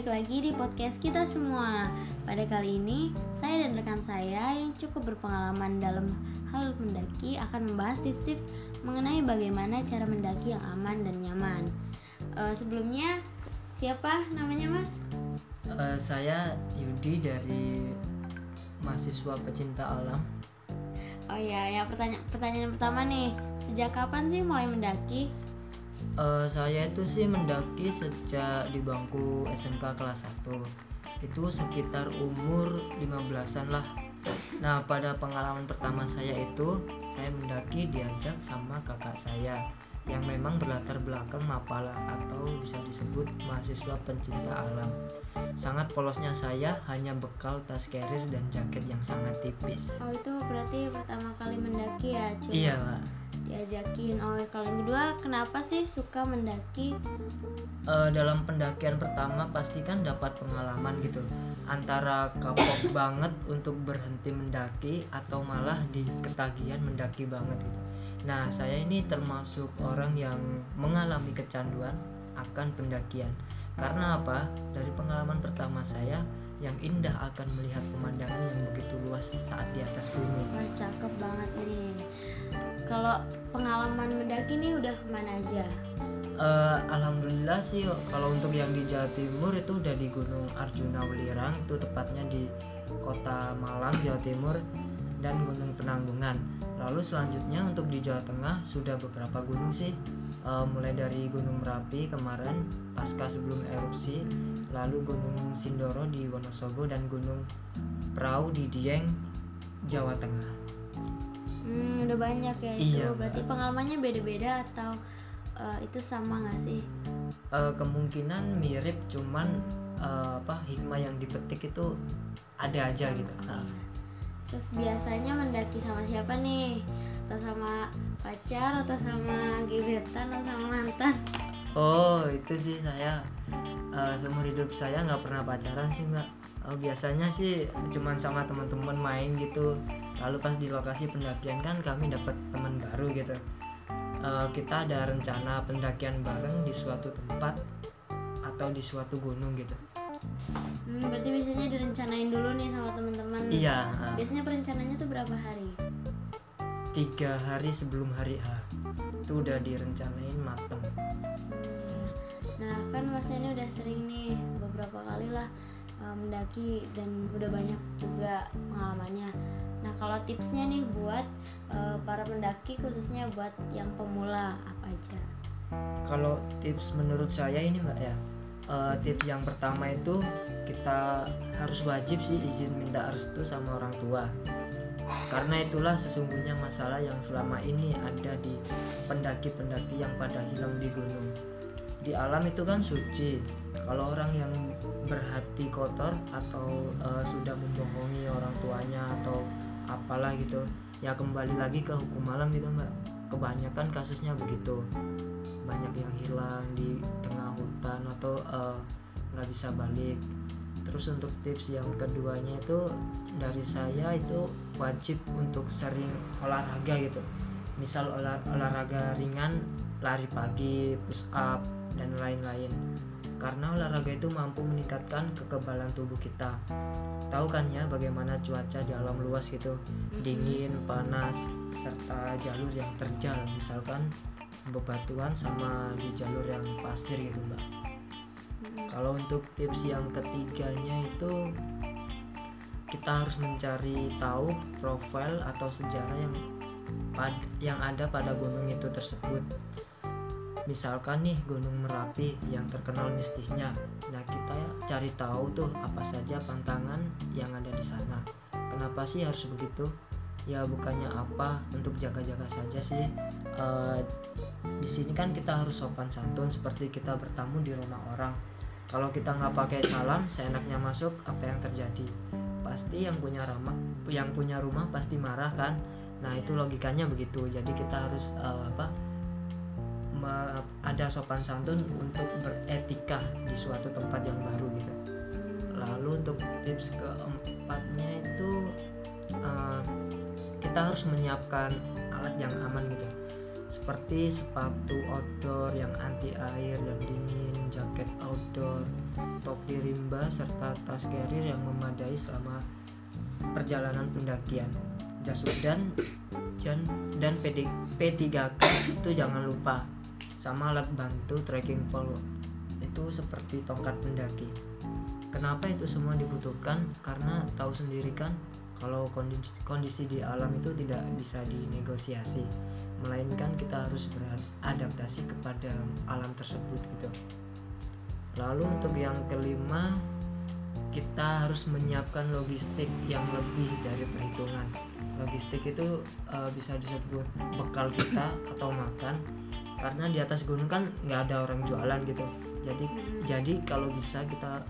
balik lagi di podcast kita semua. Pada kali ini, saya dan rekan saya yang cukup berpengalaman dalam hal mendaki akan membahas tips-tips mengenai bagaimana cara mendaki yang aman dan nyaman. Uh, sebelumnya, siapa namanya Mas? Uh, saya Yudi dari mahasiswa pecinta alam. Oh ya, ya pertanyaan pertanyaan pertama nih, sejak kapan sih mulai mendaki? Uh, saya itu sih mendaki sejak di bangku SMK kelas 1 itu sekitar umur 15-an lah. Nah pada pengalaman pertama saya itu saya mendaki diajak sama kakak saya yang memang berlatar belakang mapala atau bisa disebut mahasiswa pencinta alam. Sangat polosnya saya hanya bekal tas carrier dan jaket yang sangat tipis. Oh itu berarti pertama kali mendaki ya cuy iya lah diajakin oh kalau yang kedua kenapa sih suka mendaki? Uh, dalam pendakian pertama pasti kan dapat pengalaman gitu. Antara kapok banget untuk berhenti mendaki atau malah di ketagihan mendaki banget gitu nah saya ini termasuk orang yang mengalami kecanduan akan pendakian karena apa dari pengalaman pertama saya yang indah akan melihat pemandangan yang begitu luas saat di atas gunung. Wah, cakep banget nih. Kalau pengalaman mendaki nih udah ke mana aja? Uh, Alhamdulillah sih kalau untuk yang di Jawa Timur itu udah di Gunung Arjuna Welirang itu tepatnya di kota Malang Jawa Timur dan Gunung Penanggungan. Lalu selanjutnya untuk di Jawa Tengah sudah beberapa gunung sih. Uh, mulai dari Gunung Merapi kemarin pasca sebelum erupsi lalu Gunung Sindoro di Wonosobo dan Gunung Prau di Dieng Jawa Tengah. Hmm, udah banyak ya itu. Iya, berarti pengalamannya beda-beda atau uh, itu sama nggak sih? Uh, kemungkinan mirip cuman uh, apa hikmah yang dipetik itu ada aja gitu. Nah. Terus biasanya mendaki sama siapa nih? Atau sama pacar atau sama gebetan atau sama mantan? Oh itu sih saya uh, seumur hidup saya nggak pernah pacaran sih mbak. Uh, biasanya sih cuman sama teman-teman main gitu. Lalu pas di lokasi pendakian kan kami dapat teman baru gitu. Uh, kita ada rencana pendakian bareng di suatu tempat atau di suatu gunung gitu hmm, berarti biasanya direncanain dulu nih sama teman-teman. Iya uh, biasanya perencananya tuh berapa hari? Tiga hari sebelum hari H. Itu udah direncanain mateng. Hmm. nah kan masnya ini udah sering nih beberapa kali lah uh, mendaki dan udah banyak juga pengalamannya. Nah kalau tipsnya nih buat uh, para pendaki khususnya buat yang pemula apa aja? Kalau tips menurut saya ini mbak ya uh, tips yang pertama itu kita harus wajib sih izin minta restu sama orang tua. Karena itulah sesungguhnya masalah yang selama ini ada di pendaki-pendaki yang pada hilang di gunung. Di alam itu kan suci. Kalau orang yang berhati kotor atau uh, sudah membohongi orang tuanya atau apalah gitu ya kembali lagi ke hukum alam gitu mbak. Kebanyakan kasusnya begitu banyak yang hilang di tengah hutan atau eh, nggak uh, bisa balik. Terus untuk tips yang keduanya itu dari saya itu wajib untuk sering olahraga gitu. Misal olah, olahraga ringan lari pagi push up dan lain-lain. Karena olahraga itu mampu meningkatkan kekebalan tubuh kita. Tahu kan ya bagaimana cuaca di alam luas gitu? Dingin panas serta jalur yang terjal misalkan bebatuan sama di jalur yang pasir gitu mbak. Kalau untuk tips yang ketiganya itu kita harus mencari tahu profil atau sejarah yang pad yang ada pada gunung itu tersebut. Misalkan nih Gunung Merapi yang terkenal mistisnya. Nah kita cari tahu tuh apa saja pantangan yang ada di sana. Kenapa sih harus begitu ya bukannya apa untuk jaga-jaga saja sih. Uh, di sini kan kita harus sopan santun seperti kita bertamu di rumah orang. Kalau kita nggak pakai salam seenaknya masuk apa yang terjadi? Pasti yang punya rumah yang punya rumah pasti marah kan? Nah itu logikanya begitu. Jadi kita harus uh, apa ada sopan santun untuk beretika di suatu tempat yang baru gitu. Lalu untuk tips keempatnya itu uh, kita harus menyiapkan alat yang aman gitu seperti sepatu outdoor yang anti air dan dingin, jaket outdoor, topi rimba serta tas carrier yang memadai selama perjalanan pendakian. Jas hujan dan dan P3K itu jangan lupa sama alat bantu trekking pole itu seperti tongkat pendaki. Kenapa itu semua dibutuhkan? Karena tahu sendiri kan kalau kondisi, kondisi di alam itu tidak bisa dinegosiasi melainkan kita harus beradaptasi kepada alam tersebut gitu. Lalu untuk yang kelima kita harus menyiapkan logistik yang lebih dari perhitungan. Logistik itu e, bisa disebut bekal kita atau makan karena di atas gunung kan nggak ada orang jualan gitu. Jadi jadi kalau bisa kita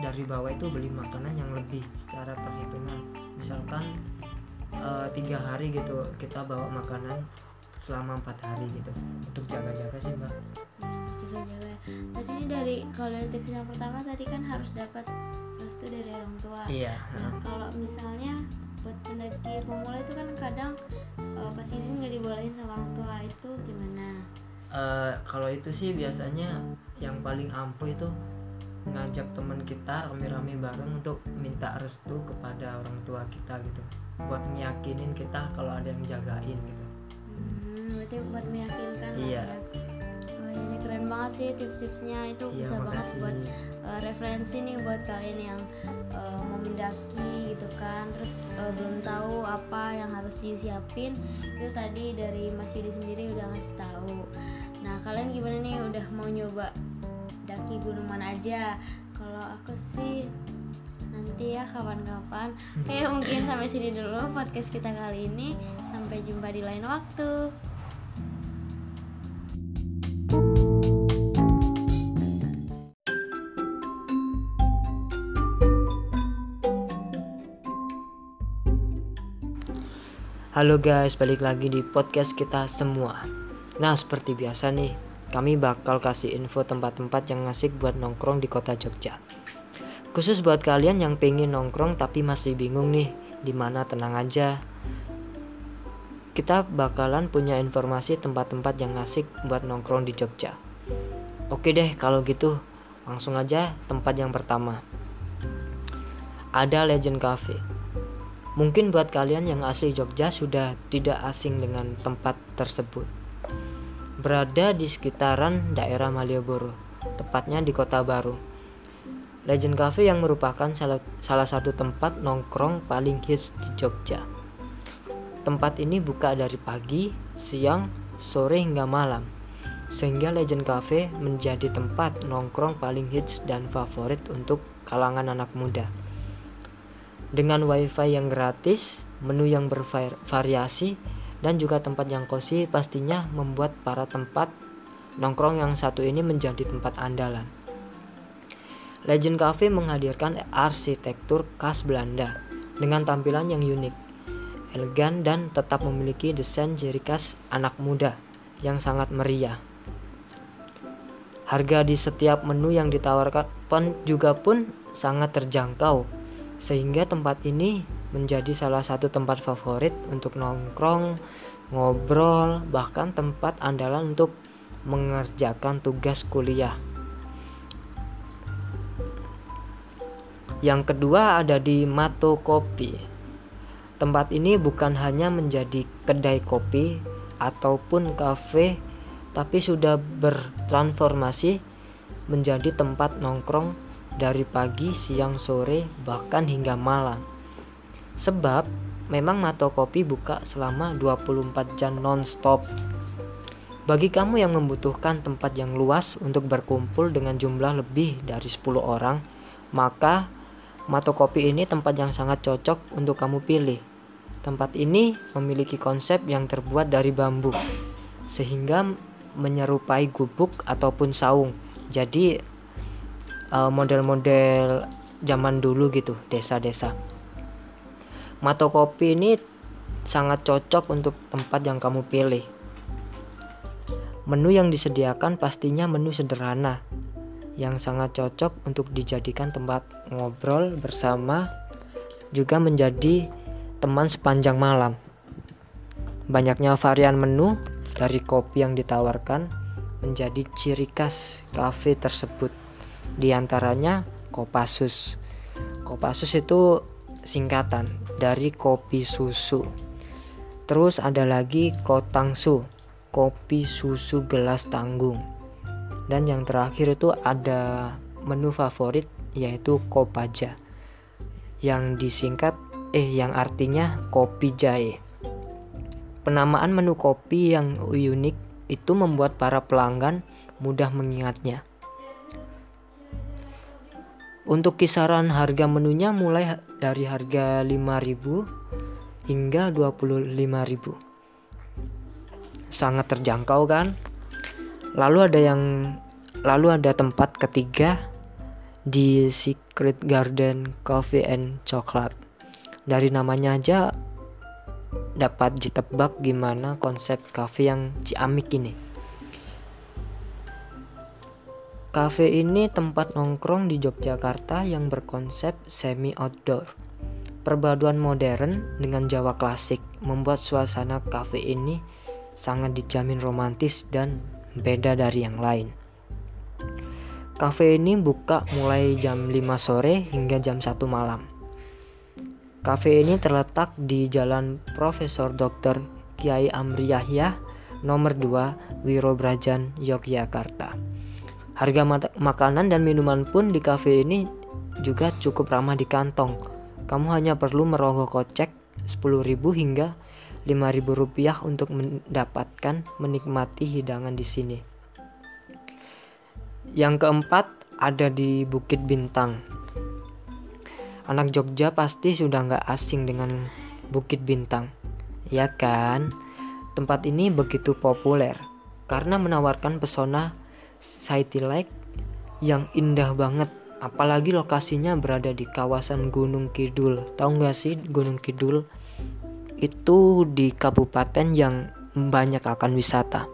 dari bawah itu beli makanan yang lebih secara perhitungan misalkan uh, tiga hari gitu kita bawa makanan selama empat hari gitu. Untuk jaga-jaga sih mbak. Jaga-jaga. Tadi ini dari kalau dari tips yang pertama tadi kan harus dapat restu dari orang tua. Iya nah kalau misalnya buat pendaki pemula itu kan kadang uh, pas izin nggak dibolehin sama orang tua. Itu gimana? Uh, kalau itu sih biasanya yang paling ampuh itu ngajak teman kita rame-rame bareng untuk minta restu kepada orang tua kita gitu. Buat meyakinin kita kalau ada yang jagain gitu. Hmm, berarti buat meyakinkan iya. ya. oh, ini keren banget sih tips-tipsnya. Itu iya, bisa makasih. banget buat uh, referensi nih buat kalian yang uh, mau mendaki gitu kan. Terus uh, belum tahu apa yang harus disiapin itu tadi dari Mas Yudi sendiri udah ngasih tahu. Nah kalian gimana nih? Udah mau nyoba daki gunung mana aja. Kalau aku sih nanti ya kapan-kapan. Oke mungkin sampai sini dulu podcast kita kali ini. Sampai jumpa di lain waktu. Halo guys, balik lagi di podcast kita semua. Nah, seperti biasa nih, kami bakal kasih info tempat-tempat yang asik buat nongkrong di kota Jogja. Khusus buat kalian yang pengen nongkrong tapi masih bingung nih, di mana tenang aja. Kita bakalan punya informasi tempat-tempat yang asik buat nongkrong di Jogja. Oke deh, kalau gitu langsung aja tempat yang pertama. Ada Legend Cafe. Mungkin buat kalian yang asli Jogja sudah tidak asing dengan tempat tersebut berada di sekitaran daerah Malioboro, tepatnya di Kota Baru. Legend Cafe yang merupakan salah, salah satu tempat nongkrong paling hits di Jogja. Tempat ini buka dari pagi, siang, sore hingga malam. Sehingga Legend Cafe menjadi tempat nongkrong paling hits dan favorit untuk kalangan anak muda. Dengan wifi yang gratis, menu yang bervariasi, dan juga tempat yang cozy pastinya membuat para tempat nongkrong yang satu ini menjadi tempat andalan. Legend Cafe menghadirkan arsitektur khas Belanda dengan tampilan yang unik, elegan dan tetap memiliki desain ciri khas anak muda yang sangat meriah. Harga di setiap menu yang ditawarkan pun juga pun sangat terjangkau, sehingga tempat ini menjadi salah satu tempat favorit untuk nongkrong, ngobrol, bahkan tempat andalan untuk mengerjakan tugas kuliah. Yang kedua ada di Mato Kopi. Tempat ini bukan hanya menjadi kedai kopi ataupun kafe, tapi sudah bertransformasi menjadi tempat nongkrong dari pagi, siang, sore, bahkan hingga malam. Sebab memang Mato Kopi buka selama 24 jam non-stop. Bagi kamu yang membutuhkan tempat yang luas untuk berkumpul dengan jumlah lebih dari 10 orang, maka Mato Kopi ini tempat yang sangat cocok untuk kamu pilih. Tempat ini memiliki konsep yang terbuat dari bambu, sehingga menyerupai gubuk ataupun saung. Jadi eh, model-model zaman dulu gitu, desa-desa. Mato kopi ini sangat cocok untuk tempat yang kamu pilih. Menu yang disediakan pastinya menu sederhana yang sangat cocok untuk dijadikan tempat ngobrol bersama juga menjadi teman sepanjang malam. Banyaknya varian menu dari kopi yang ditawarkan menjadi ciri khas kafe tersebut. Di antaranya Kopassus. Kopassus itu singkatan dari kopi susu. Terus ada lagi Kotangsu, kopi susu gelas tanggung. Dan yang terakhir itu ada menu favorit yaitu Kopaja yang disingkat eh yang artinya kopi jahe. Penamaan menu kopi yang unik itu membuat para pelanggan mudah mengingatnya. Untuk kisaran harga menunya mulai dari harga 5000 hingga 25.000. Sangat terjangkau kan? Lalu ada yang lalu ada tempat ketiga di Secret Garden Coffee and Chocolate. Dari namanya aja dapat ditebak gimana konsep cafe yang ciamik ini. Cafe ini tempat nongkrong di Yogyakarta yang berkonsep semi outdoor. Perpaduan modern dengan Jawa klasik membuat suasana cafe ini sangat dijamin romantis dan beda dari yang lain. Cafe ini buka mulai jam 5 sore hingga jam 1 malam. Cafe ini terletak di Jalan Profesor Dr. Kiai Amri Yahya, nomor 2, Wirobrajan, Yogyakarta. Harga makanan dan minuman pun di cafe ini juga cukup ramah di kantong. Kamu hanya perlu merogoh kocek 10.000 hingga 5.000 rupiah untuk mendapatkan menikmati hidangan di sini. Yang keempat ada di Bukit Bintang, Anak Jogja pasti sudah nggak asing dengan Bukit Bintang, ya kan? Tempat ini begitu populer karena menawarkan pesona city like yang indah banget. Apalagi lokasinya berada di kawasan Gunung Kidul. Tahu nggak sih Gunung Kidul? Itu di kabupaten yang banyak akan wisata.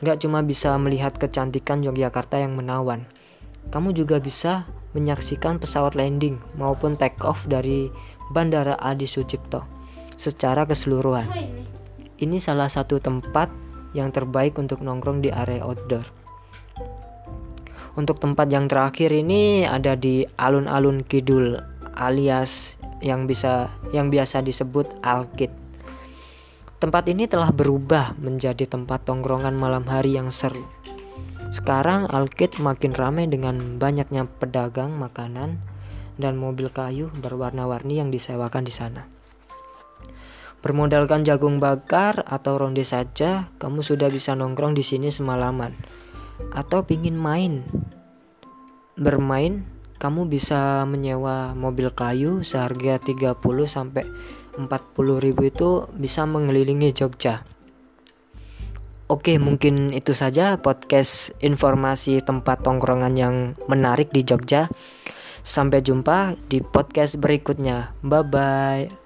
Nggak cuma bisa melihat kecantikan Yogyakarta yang menawan, kamu juga bisa menyaksikan pesawat landing maupun take off dari Bandara Adi Sucipto secara keseluruhan. Ini salah satu tempat yang terbaik untuk nongkrong di area outdoor. Untuk tempat yang terakhir ini ada di alun-alun kidul alias yang bisa yang biasa disebut Alkit. Tempat ini telah berubah menjadi tempat tongkrongan malam hari yang seru sekarang Alkit makin ramai dengan banyaknya pedagang makanan dan mobil kayu berwarna-warni yang disewakan di sana. Bermodalkan jagung bakar atau ronde saja, kamu sudah bisa nongkrong di sini semalaman. Atau pingin main, bermain, kamu bisa menyewa mobil kayu seharga 30 sampai 40 ribu itu bisa mengelilingi Jogja. Oke, mungkin itu saja podcast informasi tempat tongkrongan yang menarik di Jogja. Sampai jumpa di podcast berikutnya. Bye bye.